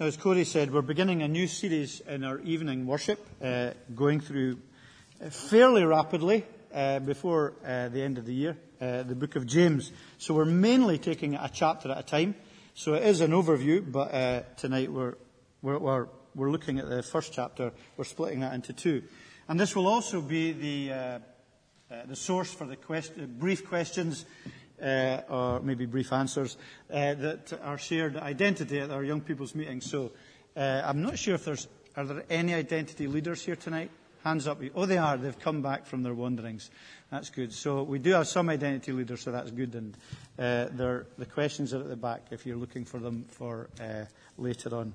Now, as Corey said, we're beginning a new series in our evening worship, uh, going through uh, fairly rapidly uh, before uh, the end of the year, uh, the book of James. So we're mainly taking a chapter at a time. So it is an overview, but uh, tonight we're, we're, we're, we're, looking at the first chapter. We're splitting that into two. And this will also be the, the source for the quest- brief questions or maybe brief answers uh, that are shared identity at our young people's meeting. So uh, I'm not sure if there's are there any identity leaders here tonight. Hands up. Oh, they are. They've come back from their wanderings. That's good. So we do have some identity leaders, so that's good. And uh, the questions are at the back if you're looking for them for uh, later on.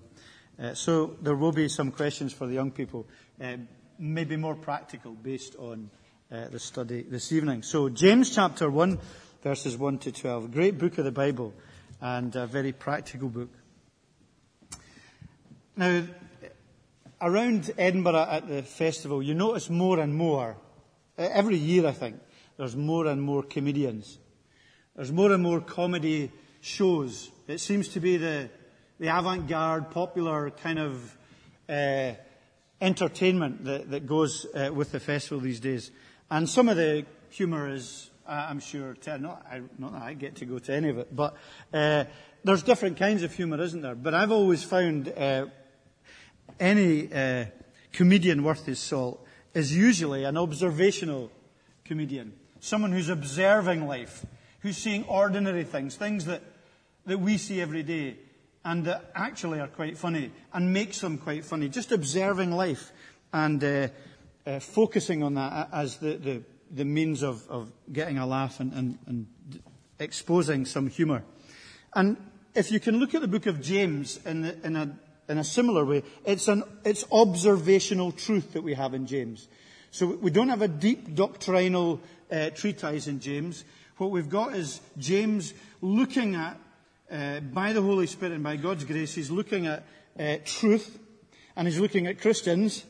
Uh, so there will be some questions for the young people, uh, maybe more practical based on uh, the study this evening. So James chapter 1 verses 1 to 12. A great book of the Bible and a very practical book. Now, around Edinburgh at the festival, you notice more and more, every year I think, there's more and more comedians. There's more and more comedy shows. It seems to be the, the avant-garde, popular kind of uh, entertainment that, that goes uh, with the festival these days. And some of the humour is I'm sure, not, I, not that I get to go to any of it, but uh, there's different kinds of humour, isn't there? But I've always found uh, any uh, comedian worth his salt is usually an observational comedian, someone who's observing life, who's seeing ordinary things, things that, that we see every day, and that actually are quite funny and makes them quite funny. Just observing life and uh, uh, focusing on that as the, the the means of, of getting a laugh and, and, and exposing some humour. And if you can look at the book of James in, the, in, a, in a similar way, it's, an, it's observational truth that we have in James. So we don't have a deep doctrinal uh, treatise in James. What we've got is James looking at, uh, by the Holy Spirit and by God's grace, he's looking at uh, truth and he's looking at Christians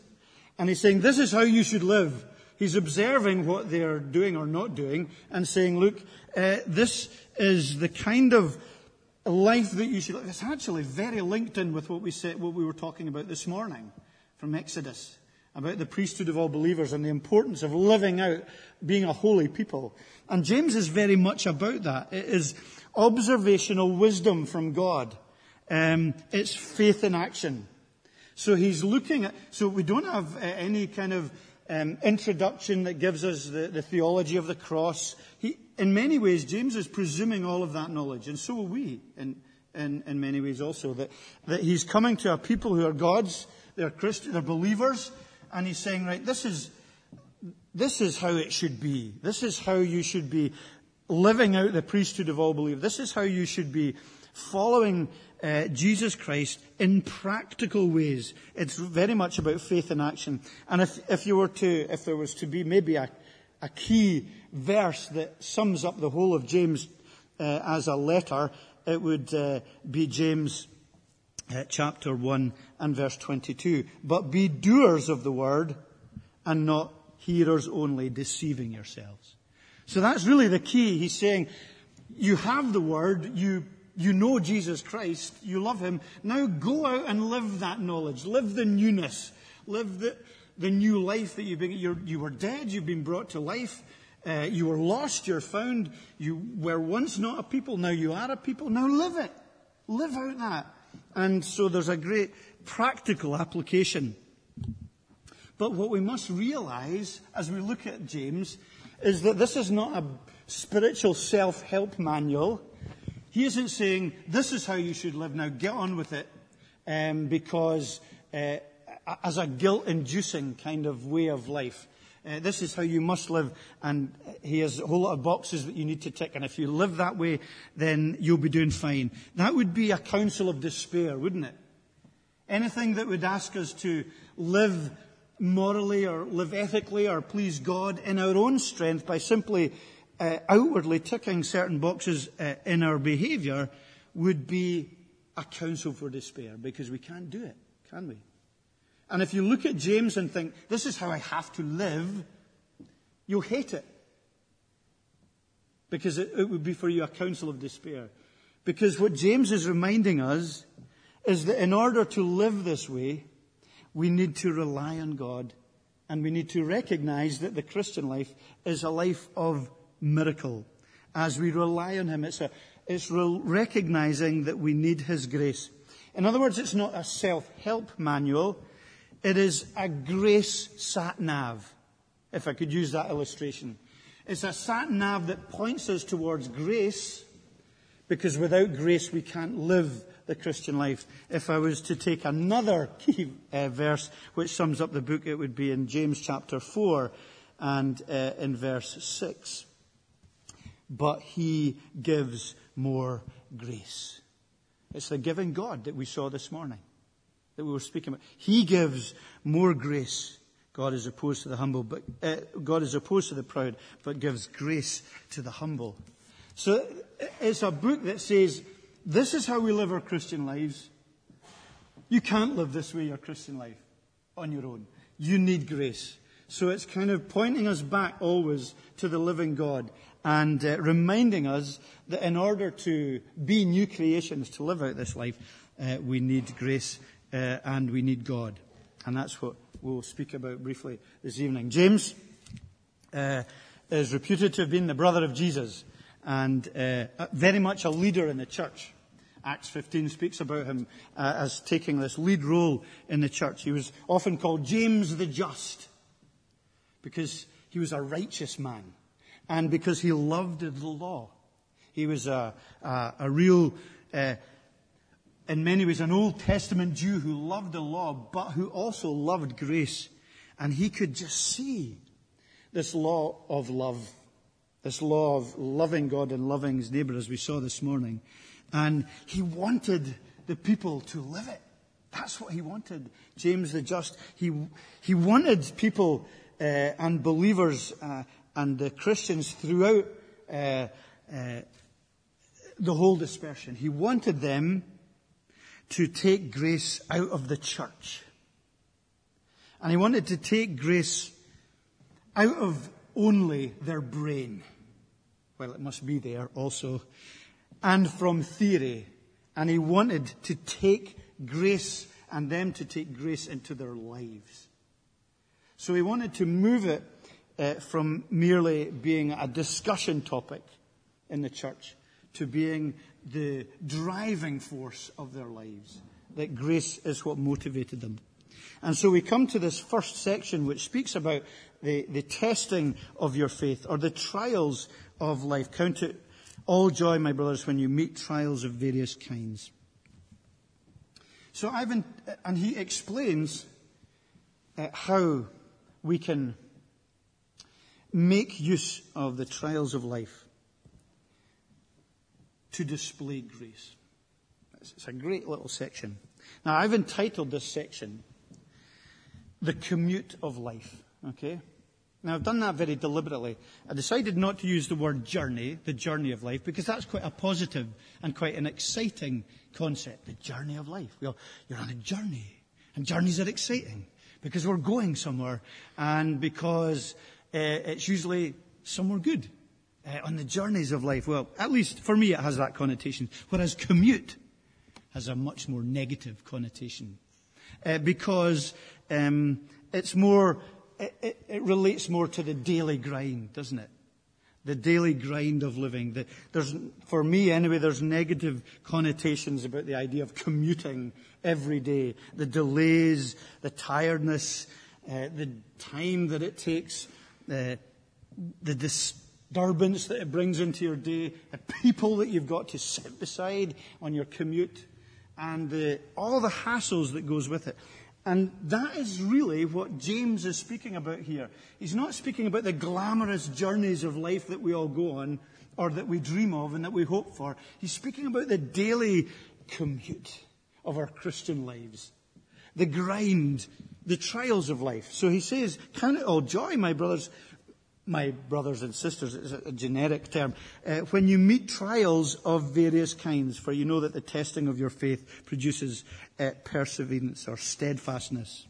and he's saying, this is how you should live. He's observing what they are doing or not doing and saying, look, uh, this is the kind of life that you should. It's actually very linked in with what we said, what we were talking about this morning from Exodus about the priesthood of all believers and the importance of living out being a holy people. And James is very much about that. It is observational wisdom from God. Um, it's faith in action. So he's looking at, so we don't have uh, any kind of um, introduction that gives us the, the theology of the cross. He, in many ways, James is presuming all of that knowledge, and so are we in, in, in many ways also. That, that he's coming to a people who are God's, they're Christians, they're believers, and he's saying, right, this is, this is how it should be. This is how you should be living out the priesthood of all believers. This is how you should be following uh, Jesus Christ in practical ways. It's very much about faith in action. And if, if you were to, if there was to be maybe a, a key verse that sums up the whole of James uh, as a letter, it would uh, be James uh, chapter 1 and verse 22. But be doers of the word and not hearers only, deceiving yourselves. So that's really the key. He's saying, you have the word, you you know Jesus Christ, you love him. Now go out and live that knowledge. Live the newness. Live the, the new life that you've been, you were dead, you've been brought to life. Uh, you were lost, you're found. You were once not a people, now you are a people. Now live it. Live out that. And so there's a great practical application. But what we must realize as we look at James is that this is not a spiritual self-help manual. He isn't saying, this is how you should live now, get on with it, um, because uh, as a guilt inducing kind of way of life. Uh, this is how you must live, and he has a whole lot of boxes that you need to tick, and if you live that way, then you'll be doing fine. That would be a counsel of despair, wouldn't it? Anything that would ask us to live morally or live ethically or please God in our own strength by simply uh, outwardly ticking certain boxes uh, in our behaviour would be a counsel for despair because we can't do it, can we? And if you look at James and think, this is how I have to live, you'll hate it. Because it, it would be for you a counsel of despair. Because what James is reminding us is that in order to live this way, we need to rely on God and we need to recognize that the Christian life is a life of miracle. As we rely on Him, it's, a, it's recognizing that we need His grace. In other words, it's not a self-help manual. It is a grace sat nav, if I could use that illustration. It's a sat nav that points us towards grace, because without grace we can't live the Christian life. If I was to take another key uh, verse which sums up the book, it would be in James chapter 4 and uh, in verse 6. But he gives more grace. It's the giving God that we saw this morning, that we were speaking about. He gives more grace. God is opposed to the humble, but uh, God is opposed to the proud, but gives grace to the humble. So it's a book that says this is how we live our Christian lives. You can't live this way your Christian life on your own. You need grace. So it's kind of pointing us back always to the living God and uh, reminding us that in order to be new creations, to live out this life, uh, we need grace uh, and we need God. And that's what we'll speak about briefly this evening. James uh, is reputed to have been the brother of Jesus and uh, very much a leader in the church. Acts 15 speaks about him uh, as taking this lead role in the church. He was often called James the Just because he was a righteous man and because he loved the law. He was a, a, a real, uh, in many ways, an Old Testament Jew who loved the law, but who also loved grace. And he could just see this law of love, this law of loving God and loving his neighbor, as we saw this morning. And he wanted the people to live it. That's what he wanted. James the Just. He, he wanted people uh, and believers uh, and the Christians throughout uh, uh, the whole dispersion. He wanted them to take grace out of the church. And he wanted to take grace out of only their brain. Well, it must be there also and from theory. And he wanted to take grace and them to take grace into their lives. So he wanted to move it uh, from merely being a discussion topic in the church to being the driving force of their lives. That grace is what motivated them. And so we come to this first section which speaks about the, the testing of your faith or the trials of life. Count it all joy, my brothers, when you meet trials of various kinds. So Ivan, and he explains uh, how we can make use of the trials of life to display grace. It's a great little section. Now, I've entitled this section, The Commute of Life. Okay? Now, I've done that very deliberately. I decided not to use the word journey, the journey of life, because that's quite a positive and quite an exciting concept. The journey of life. Well, you're on a journey. And journeys are exciting because we're going somewhere and because it's usually somewhere good. Uh, on the journeys of life, well, at least for me it has that connotation. Whereas commute has a much more negative connotation. Uh, because um, it's more it, it, it relates more to the daily grind, doesn't it? The daily grind of living. The, there's, for me anyway, there's negative connotations about the idea of commuting every day. The delays, the tiredness, uh, the time that it takes, uh, the disturbance that it brings into your day, the people that you've got to sit beside on your commute, and the, all the hassles that goes with it. And that is really what James is speaking about here. He's not speaking about the glamorous journeys of life that we all go on or that we dream of and that we hope for. He's speaking about the daily commute of our Christian lives, the grind, the trials of life. So he says, Count it all joy, my brothers, my brothers and sisters, it's a generic term, uh, when you meet trials of various kinds, for you know that the testing of your faith produces uh, perseverance or steadfastness.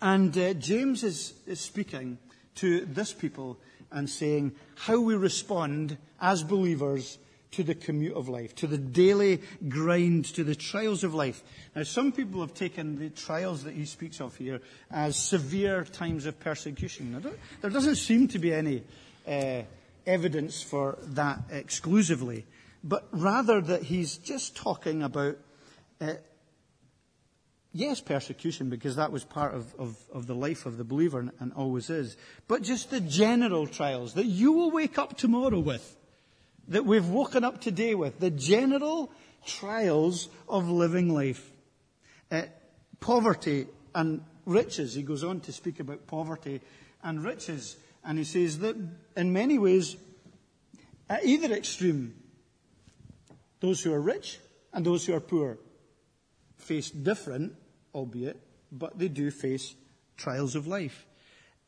And uh, James is, is speaking to this people and saying how we respond as believers to the commute of life, to the daily grind, to the trials of life. Now, some people have taken the trials that he speaks of here as severe times of persecution. There doesn't seem to be any uh, evidence for that exclusively, but rather that he's just talking about, uh, yes, persecution, because that was part of, of, of the life of the believer and, and always is, but just the general trials that you will wake up tomorrow with that we've woken up today with, the general trials of living life. Uh, poverty and riches. He goes on to speak about poverty and riches. And he says that in many ways, at either extreme, those who are rich and those who are poor face different, albeit, but they do face trials of life.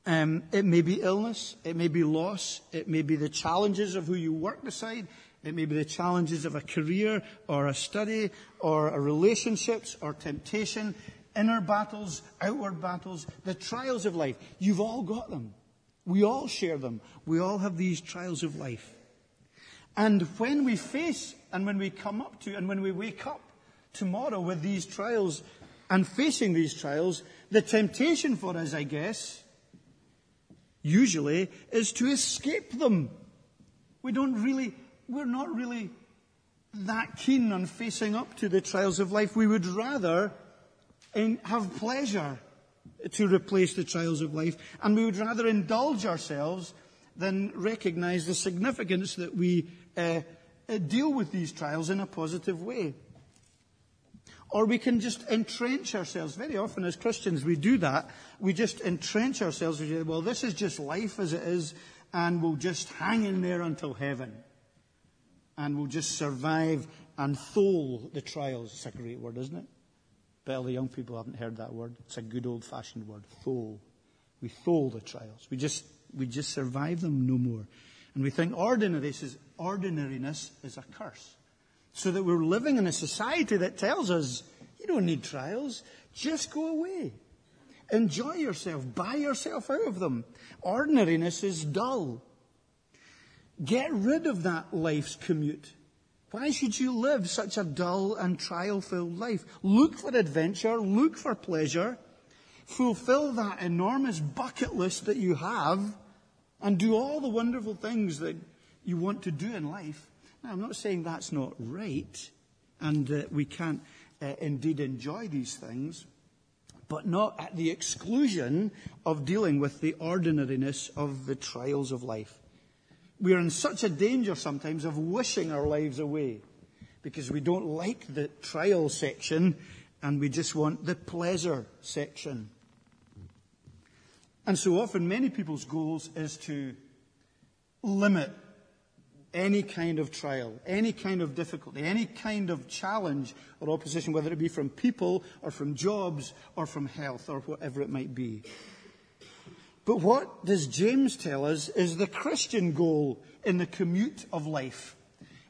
Um, it may be illness, it may be loss, it may be the challenges of who you work beside, it may be the challenges of a career or a study or a relationships or temptation, inner battles, outward battles, the trials of life. You've all got them. We all share them. We all have these trials of life. And when we face and when we come up to and when we wake up tomorrow with these trials and facing these trials, the temptation for us, I guess, usually is to escape them. We don't really, we're not really that keen on facing up to the trials of life. We would rather have pleasure to replace the trials of life, and we would rather indulge ourselves than recognize the significance that we uh, deal with these trials in a positive way. Or we can just entrench ourselves. Very often as Christians we do that. We just entrench ourselves. We say, well, this is just life as it is, and we'll just hang in there until heaven. And we'll just survive and thole the trials. It's a great word, isn't it? But the young people haven't heard that word. It's a good old fashioned word. Thole. We thole the trials. We just, we just survive them no more. And we think ordinariness is, ordinariness is a curse. So that we're living in a society that tells us, you don't need trials, just go away. Enjoy yourself, buy yourself out of them. Ordinariness is dull. Get rid of that life's commute. Why should you live such a dull and trial filled life? Look for adventure, look for pleasure, fulfill that enormous bucket list that you have, and do all the wonderful things that you want to do in life. Now, I'm not saying that's not right, and uh, we can't uh, indeed enjoy these things, but not at the exclusion of dealing with the ordinariness of the trials of life. We are in such a danger sometimes of wishing our lives away because we don't like the trial section and we just want the pleasure section. And so often, many people's goals is to limit any kind of trial, any kind of difficulty, any kind of challenge or opposition, whether it be from people or from jobs or from health or whatever it might be. But what does James tell us is the Christian goal in the commute of life,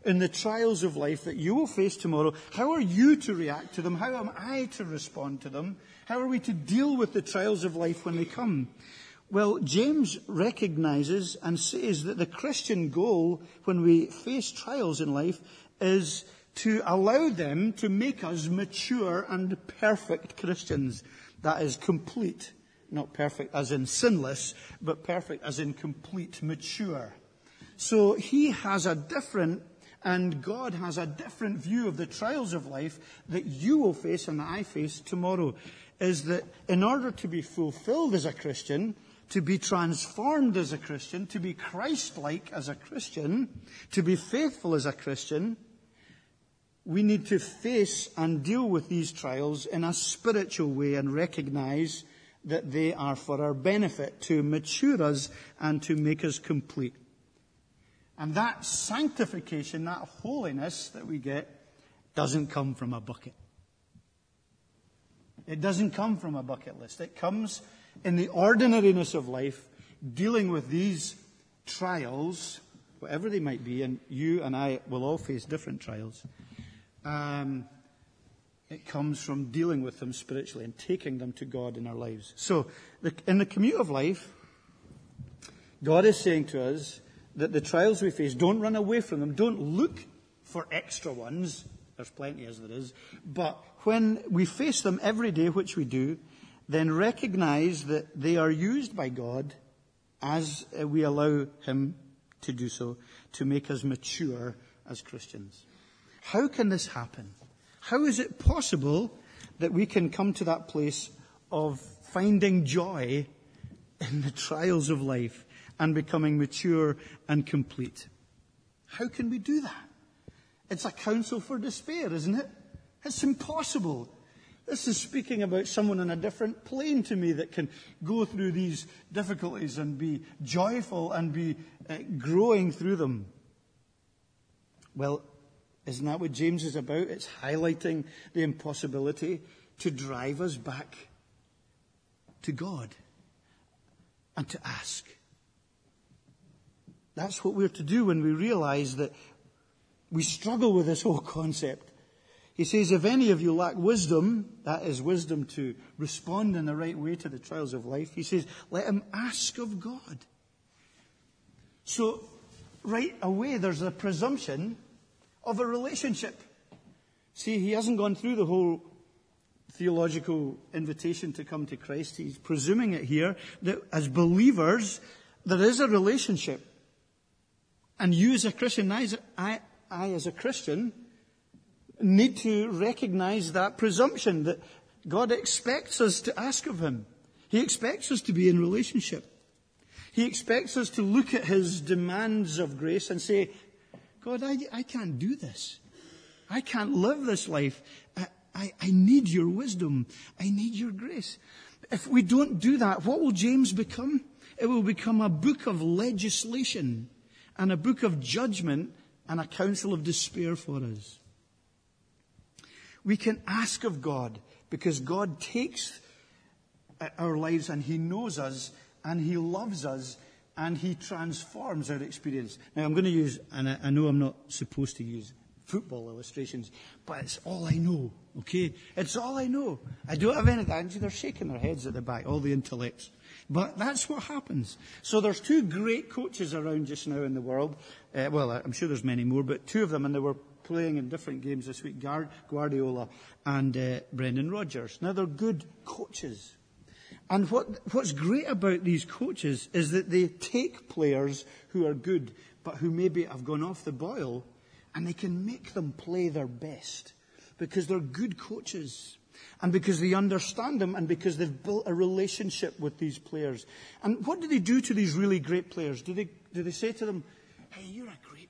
in the trials of life that you will face tomorrow. How are you to react to them? How am I to respond to them? How are we to deal with the trials of life when they come? Well, James recognizes and says that the Christian goal when we face trials in life is to allow them to make us mature and perfect Christians. That is complete. Not perfect as in sinless, but perfect as in complete, mature. So he has a different and God has a different view of the trials of life that you will face and that I face tomorrow. Is that in order to be fulfilled as a Christian, to be transformed as a Christian, to be Christ-like as a Christian, to be faithful as a Christian, we need to face and deal with these trials in a spiritual way and recognize that they are for our benefit, to mature us and to make us complete. And that sanctification, that holiness that we get, doesn't come from a bucket. It doesn't come from a bucket list. It comes in the ordinariness of life, dealing with these trials, whatever they might be, and you and I will all face different trials. Um, it comes from dealing with them spiritually and taking them to God in our lives. So, the, in the commute of life, God is saying to us that the trials we face, don't run away from them. Don't look for extra ones. There's plenty as there is. But when we face them every day, which we do, then recognize that they are used by God as uh, we allow Him to do so to make us mature as Christians. How can this happen? How is it possible that we can come to that place of finding joy in the trials of life and becoming mature and complete? How can we do that? It's a counsel for despair, isn't it? It's impossible. This is speaking about someone on a different plane to me that can go through these difficulties and be joyful and be uh, growing through them. Well, isn't that what James is about? It's highlighting the impossibility to drive us back to God and to ask. That's what we're to do when we realize that we struggle with this whole concept. He says, if any of you lack wisdom, that is wisdom to respond in the right way to the trials of life, he says, let him ask of God. So, right away, there's a presumption of a relationship. See, he hasn't gone through the whole theological invitation to come to Christ. He's presuming it here that as believers, there is a relationship. And you as a Christian, I, I, I as a Christian, need to recognize that presumption that God expects us to ask of Him. He expects us to be in relationship. He expects us to look at His demands of grace and say, God, I, I can't do this. I can't live this life. I, I, I need your wisdom. I need your grace. If we don't do that, what will James become? It will become a book of legislation and a book of judgment and a counsel of despair for us. We can ask of God because God takes our lives and He knows us and He loves us and He transforms our experience. Now, I'm going to use, and I, I know I'm not supposed to use football illustrations, but it's all I know, okay? It's all I know. I don't have anything. They're shaking their heads at the back, all the intellects. But that's what happens. So there's two great coaches around just now in the world. Uh, well, I'm sure there's many more, but two of them, and they were playing in different games this week, Guardiola and uh, Brendan Rodgers. Now, they're good coaches. And what, what's great about these coaches is that they take players who are good, but who maybe have gone off the boil, and they can make them play their best because they're good coaches. And because they understand them and because they've built a relationship with these players. And what do they do to these really great players? Do they, do they say to them, hey, you're a great.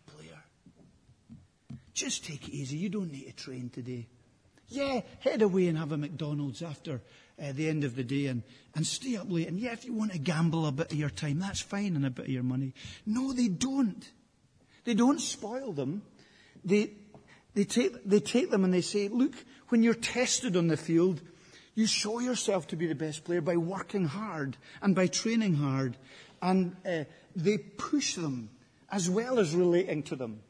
Just take it easy. You don't need to train today. Yeah, head away and have a McDonald's after uh, the end of the day and, and stay up late. And yeah, if you want to gamble a bit of your time, that's fine and a bit of your money. No, they don't. They don't spoil them. They, they, take, they take them and they say, look, when you're tested on the field, you show yourself to be the best player by working hard and by training hard. And uh, they push them as well as relating to them.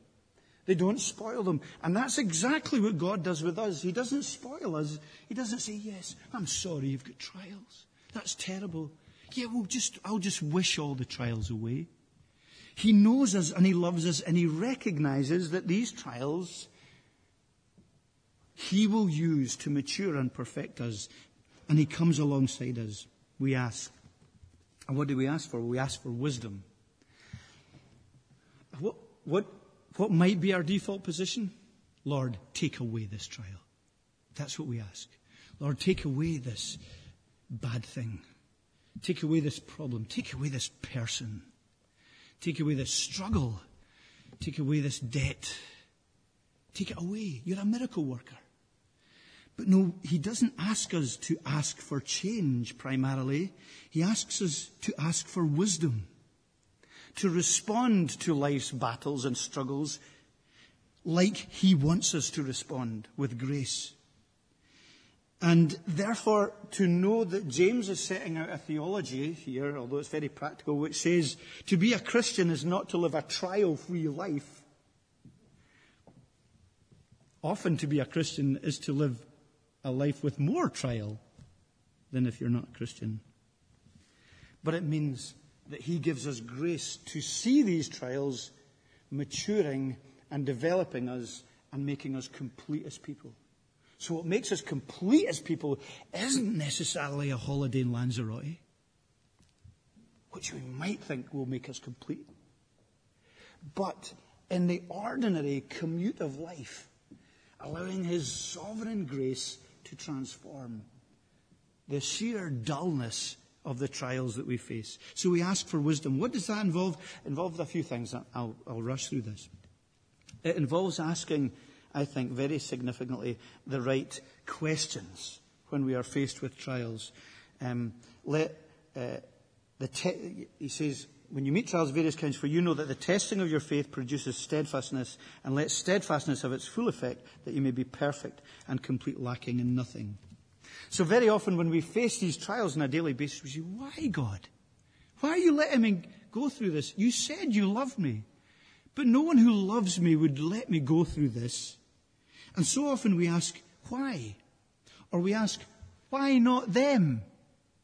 They don't spoil them. And that's exactly what God does with us. He doesn't spoil us. He doesn't say, yes, I'm sorry you've got trials. That's terrible. Yeah, well, just, I'll just wish all the trials away. He knows us and he loves us and he recognizes that these trials he will use to mature and perfect us. And he comes alongside us. We ask. And what do we ask for? We ask for wisdom. What, what what might be our default position? Lord, take away this trial. That's what we ask. Lord, take away this bad thing. Take away this problem. Take away this person. Take away this struggle. Take away this debt. Take it away. You're a miracle worker. But no, he doesn't ask us to ask for change primarily. He asks us to ask for wisdom to respond to life's battles and struggles like He wants us to respond with grace. And therefore, to know that James is setting out a theology here, although it's very practical, which says to be a Christian is not to live a trial free life. Often, to be a Christian is to live a life with more trial than if you're not a Christian. But it means that He gives us grace to see these trials maturing and developing us and making us complete as people. So what makes us complete as people isn't necessarily a holiday in Lanzarote, which we might think will make us complete. But in the ordinary commute of life, allowing His sovereign grace to transform the sheer dullness of the trials that we face. So we ask for wisdom. What does that involve? It involves a few things. I'll, I'll rush through this. It involves asking, I think, very significantly, the right questions when we are faced with trials. Um, let uh, the te- he says, when you meet trials of various kinds, for you know that the testing of your faith produces steadfastness, and let steadfastness have its full effect, that you may be perfect and complete, lacking in nothing. So very often when we face these trials on a daily basis, we say, why God? Why are you letting me go through this? You said you loved me. But no one who loves me would let me go through this. And so often we ask, why? Or we ask, why not them?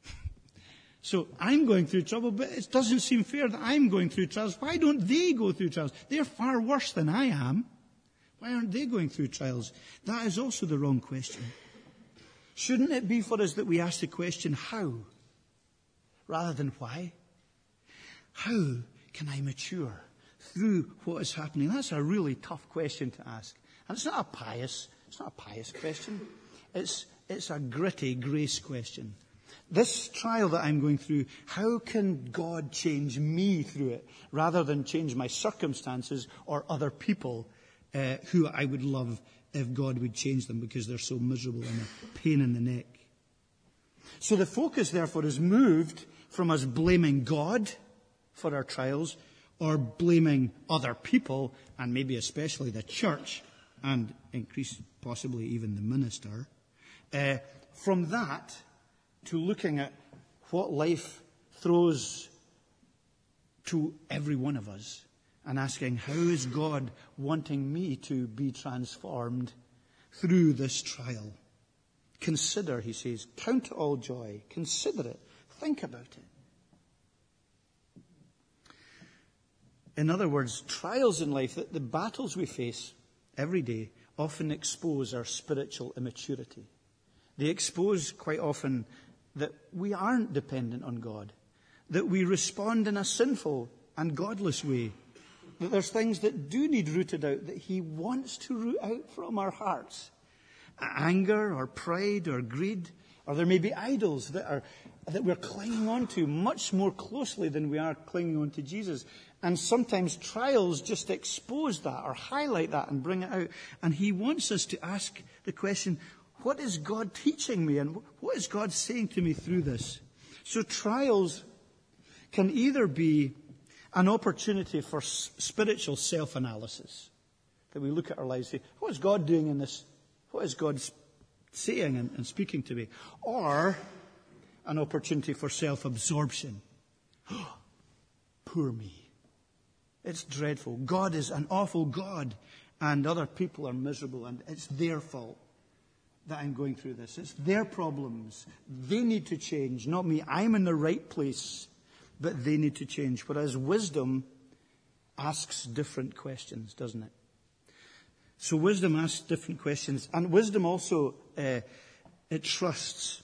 so I'm going through trouble, but it doesn't seem fair that I'm going through trials. Why don't they go through trials? They're far worse than I am. Why aren't they going through trials? That is also the wrong question. Shouldn't it be for us that we ask the question, how? Rather than why? How can I mature through what is happening? That's a really tough question to ask. And it's not a pious, it's not a pious question. It's, it's a gritty grace question. This trial that I'm going through, how can God change me through it rather than change my circumstances or other people uh, who I would love if God would change them because they're so miserable and a pain in the neck. So the focus, therefore, is moved from us blaming God for our trials or blaming other people, and maybe especially the church, and increase possibly even the minister, uh, from that to looking at what life throws to every one of us and asking, How is God wanting me to be transformed through this trial? Consider, he says, count all joy. Consider it. Think about it. In other words, trials in life, the, battles we face every day, often expose our spiritual immaturity. They expose quite often that we aren't dependent on God, that we respond in a sinful and godless way that there's things that do need rooted out that He wants to root out from our hearts. Anger or pride or greed, or there may be idols that are that we're clinging on to much more closely than we are clinging on to Jesus. And sometimes trials just expose that or highlight that and bring it out. And he wants us to ask the question, what is God teaching me and what is God saying to me through this? So trials can either be an opportunity for spiritual self analysis. That we look at our lives and say, what is God doing in this? What is God saying and, and speaking to me? Or an opportunity for self absorption. Poor me. It's dreadful. God is an awful God, and other people are miserable, and it's their fault that I'm going through this. It's their problems. They need to change, not me. I'm in the right place but they need to change. Whereas wisdom asks different questions, doesn't it? So wisdom asks different questions, and wisdom also uh, it trusts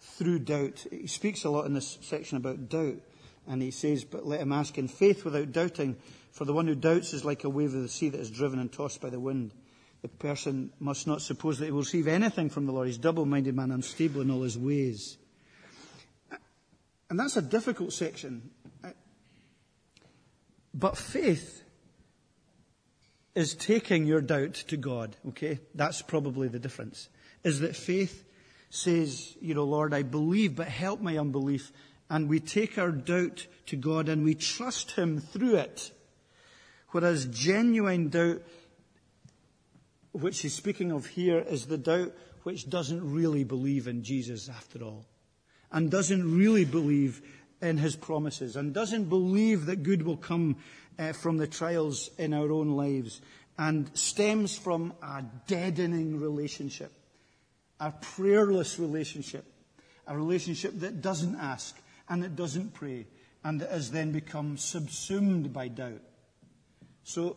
through doubt. He speaks a lot in this section about doubt, and he says, "But let him ask in faith without doubting, for the one who doubts is like a wave of the sea that is driven and tossed by the wind." The person must not suppose that he will receive anything from the Lord. He's double-minded man, unstable in all his ways. And that's a difficult section. But faith is taking your doubt to God, okay? That's probably the difference. Is that faith says, you know, Lord, I believe, but help my unbelief. And we take our doubt to God and we trust Him through it. Whereas genuine doubt, which he's speaking of here, is the doubt which doesn't really believe in Jesus after all and doesn't really believe in his promises and doesn't believe that good will come uh, from the trials in our own lives and stems from a deadening relationship, a prayerless relationship, a relationship that doesn't ask and that doesn't pray and that has then become subsumed by doubt. So,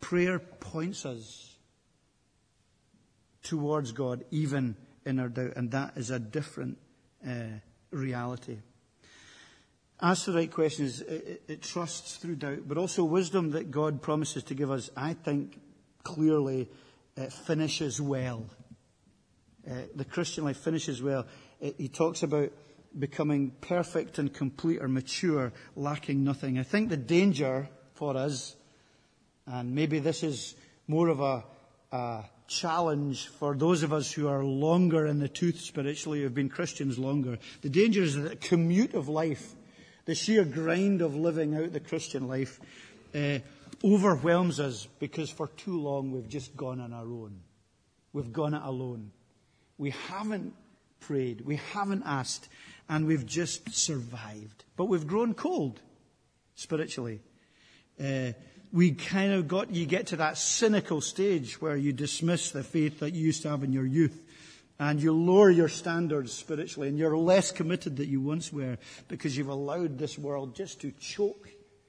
Prayer points us towards God, even in our doubt, and that is a different uh, reality. Ask the right questions. It, it, it trusts through doubt, but also wisdom that God promises to give us, I think, clearly uh, finishes well. Uh, the Christian life finishes well. It, he talks about becoming perfect and complete or mature, lacking nothing. I think the danger for us, and maybe this is more of a, challenge for those of us who are longer in the tooth spiritually, who have been Christians longer. The danger is that the commute of life, the sheer grind of living out the Christian life, uh, overwhelms us because for too long we've just gone on our own. We've gone it alone. We haven't prayed. We haven't asked. And we've just survived. But we've grown cold spiritually. Uh, we kind of got, you get to that cynical stage where you dismiss the faith that you used to have in your youth and you lower your standards spiritually and you're less committed than you once were because you've allowed this world just to choke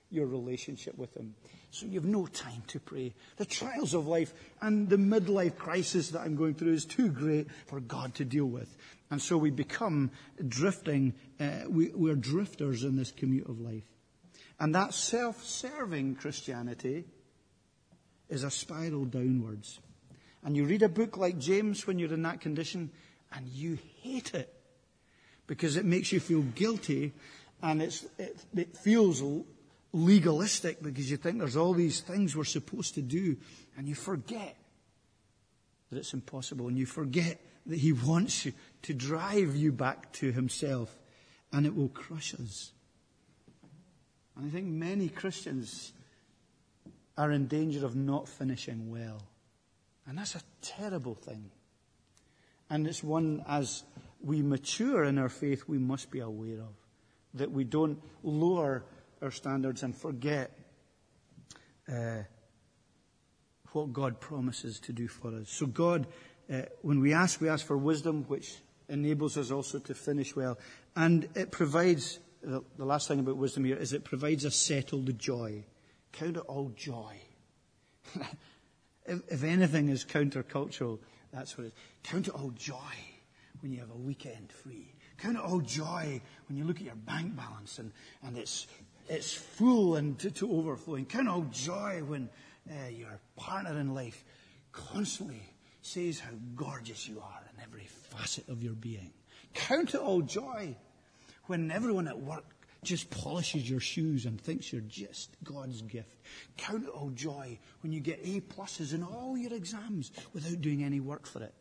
your relationship with Him. So you have no time to pray. The trials of life and the midlife crisis that I'm going through is too great for God to deal with. And so we become drifting, uh, we, we're drifters in this commute of life. And that self-serving Christianity is a spiral downwards. And you read a book like James when you're in that condition and you hate it because it makes you feel guilty and it, it feels legalistic because you think there's all these things we're supposed to do and you forget that it's impossible and you forget that he wants you to drive you back to himself and it will crush us. And I think many Christians are in danger of not finishing well. And that's a terrible thing. And it's one, as we mature in our faith, we must be aware of. That we don't lower our standards and forget uh, what God promises to do for us. So, God, uh, when we ask, we ask for wisdom, which enables us also to finish well. And it provides, the, the last thing about wisdom here is it provides a settled joy. Count it all joy. if, if anything is countercultural, that's what it is. Count it all joy when you have a weekend free. Count it all joy when you look at your bank balance and, and it's it's full and to, to overflowing. Count it all joy when uh, your partner in life constantly says how gorgeous you are in every facet of your being. Count it all joy when everyone at work just polishes your shoes and thinks you're just God's gift. Count it all joy when you get A pluses in all your exams without doing any work for it.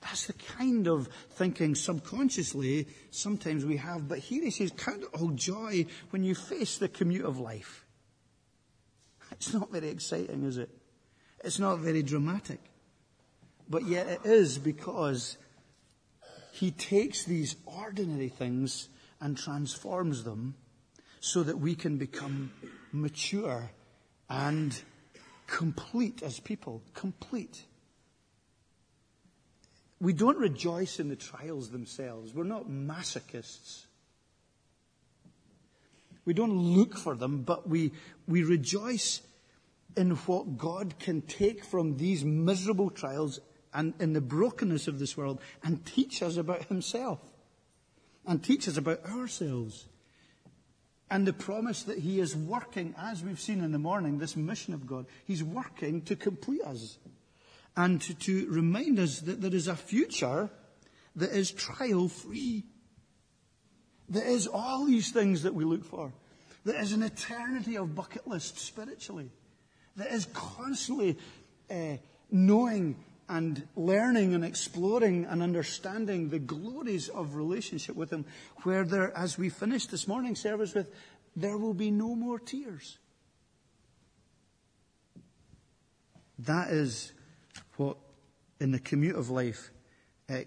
That's the kind of thinking subconsciously sometimes we have. But here he says, count it all joy when you face the commute of life. It's not very exciting, is it? It's not very dramatic. But yet it is because he takes these ordinary things and transforms them so that we can become mature and complete as people. Complete. We don't rejoice in the trials themselves. We're not masochists. We don't look for them, but we, we rejoice in what God can take from these miserable trials and in the brokenness of this world and teach us about Himself and teach us about ourselves. And the promise that He is working, as we've seen in the morning, this mission of God, He's working to complete us and to, to remind us that there is a future that is trial free. There is all these things that we look for. There is an eternity of bucket lists spiritually. There is constantly uh, knowing and learning and exploring and understanding the glories of relationship with Him, where there, as we finished this morning service with, there will be no more tears. That is what in the commute of life uh,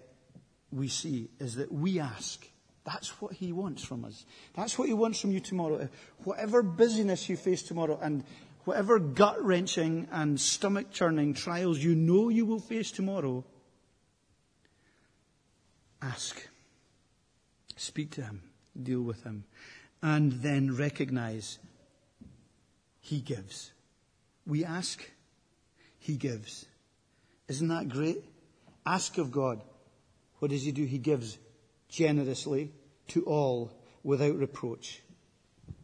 we see is that we ask. That's what he wants from us. That's what he wants from you tomorrow. Whatever busyness you face tomorrow and whatever gut wrenching and stomach churning trials you know you will face tomorrow, ask. Speak to him. Deal with him. And then recognize he gives. We ask He gives. Isn't that great? Ask of God. What does He do? He gives generously to all without reproach.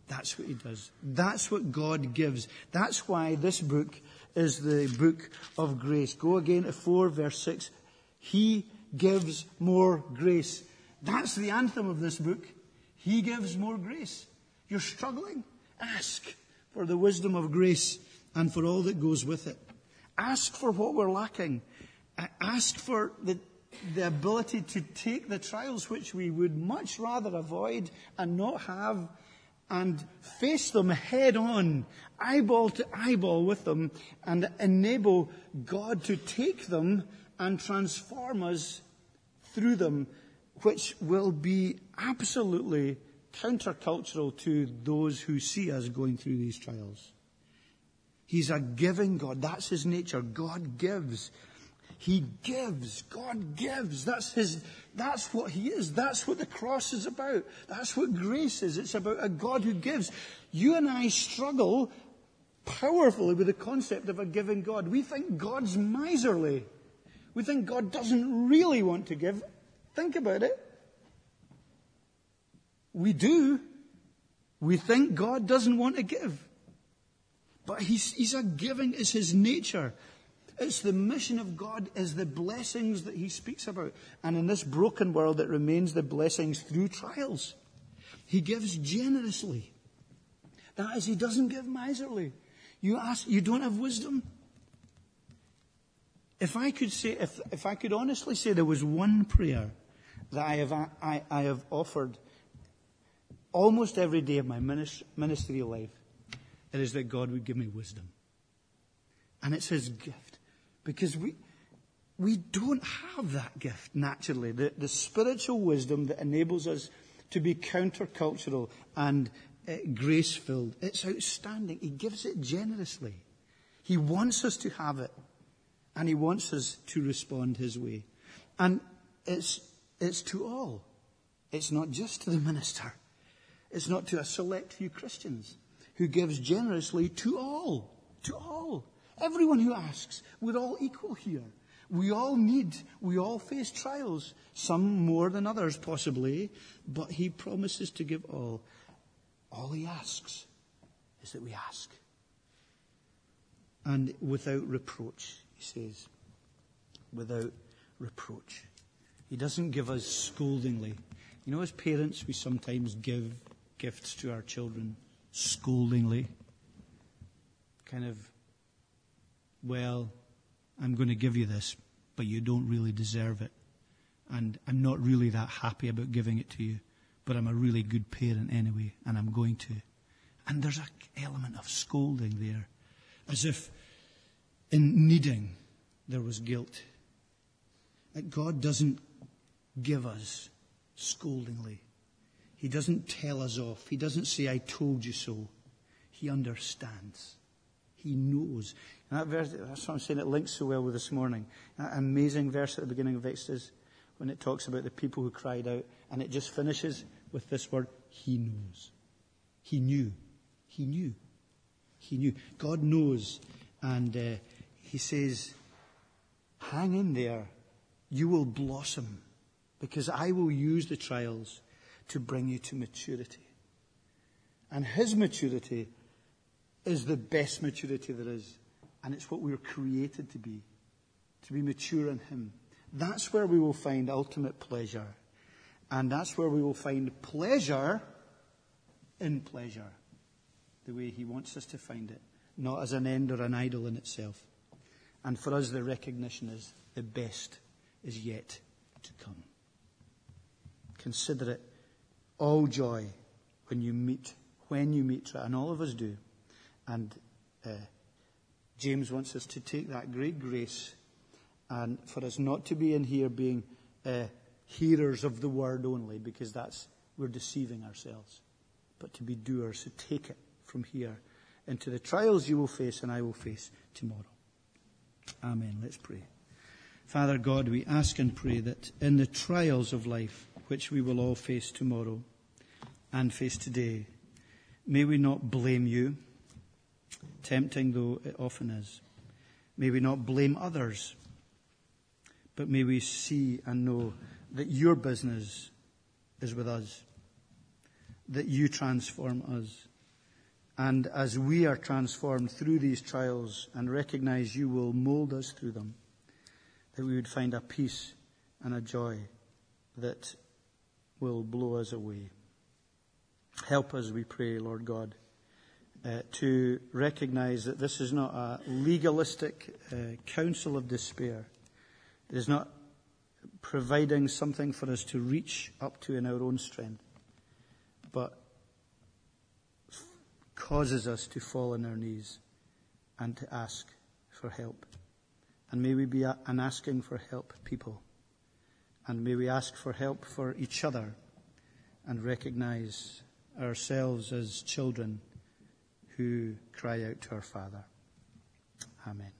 That's what He does. That's what God gives. That's why this book is the book of grace. Go again to 4 verse 6. He gives more grace. That's the anthem of this book. He gives more grace. You're struggling? Ask for the wisdom of grace and for all that goes with it. Ask for what we're lacking. Ask for the, the ability to take the trials which we would much rather avoid and not have and face them head on, eyeball to eyeball with them, and enable God to take them and transform us through them, which will be absolutely countercultural to those who see us going through these trials. He's a giving God. That's his nature. God gives. He gives. God gives. That's his, that's what he is. That's what the cross is about. That's what grace is. It's about a God who gives. You and I struggle powerfully with the concept of a giving God. We think God's miserly. We think God doesn't really want to give. Think about it. We do. We think God doesn't want to give. But he's, he's a giving, it's his nature. It's the mission of God is the blessings that he speaks about. And in this broken world, it remains the blessings through trials. He gives generously. That is, he doesn't give miserly. You ask, you don't have wisdom? If I could say, if, if I could honestly say there was one prayer that I have, I, I have offered almost every day of my ministry life, it is that God would give me wisdom. And it's His gift. Because we, we don't have that gift naturally. The, the spiritual wisdom that enables us to be countercultural and uh, grace filled. It's outstanding. He gives it generously. He wants us to have it. And he wants us to respond his way. And it's, it's to all. It's not just to the minister. It's not to a select few Christians who gives generously to all. To all. Everyone who asks, we're all equal here. We all need, we all face trials, some more than others possibly, but he promises to give all. All he asks is that we ask. And without reproach, he says. Without reproach. He doesn't give us scoldingly. You know, as parents, we sometimes give gifts to our children scoldingly. Kind of well, I'm going to give you this, but you don't really deserve it. And I'm not really that happy about giving it to you, but I'm a really good parent anyway, and I'm going to. And there's an element of scolding there, as if in needing there was guilt. That God doesn't give us scoldingly. He doesn't tell us off. He doesn't say, I told you so. He understands. He knows. And that verse, that's what I'm saying, it links so well with this morning. That amazing verse at the beginning of Exodus when it talks about the people who cried out, and it just finishes with this word, He knows. He knew. He knew. He knew. God knows. And uh, He says, hang in there. You will blossom because I will use the trials to bring you to maturity. And His maturity is the best maturity there is. And it's what we were created to be, to be mature in Him. That's where we will find ultimate pleasure. And that's where we will find pleasure in pleasure, the way He wants us to find it, not as an end or an idol in itself. And for us, the recognition is the best is yet to come. Consider it all joy when you meet, when you meet, and all of us do. And uh, James wants us to take that great grace and for us not to be in here being uh, hearers of the word only, because that's we're deceiving ourselves, but to be doers who take it from here into the trials you will face and I will face tomorrow. Amen. Let's pray. Father God, we ask and pray that in the trials of life, which we will all face tomorrow and face today, may we not blame you tempting though it often is, May we not blame others, but may we see and know that your business is with us, that you transform us. And as we are transformed through these trials and recognize you will mold us through them, that we would find a peace and a joy that will blow us away. Help us, we pray, Lord God, uh, to recognize that this is not a legalistic uh, counsel of despair. It is not providing something for us to reach up to in our own strength, but causes us to fall on our knees and to ask for help. And may we be an asking for help people. And may we ask for help for each other and recognize ourselves as children who cry out to our Father. Amen.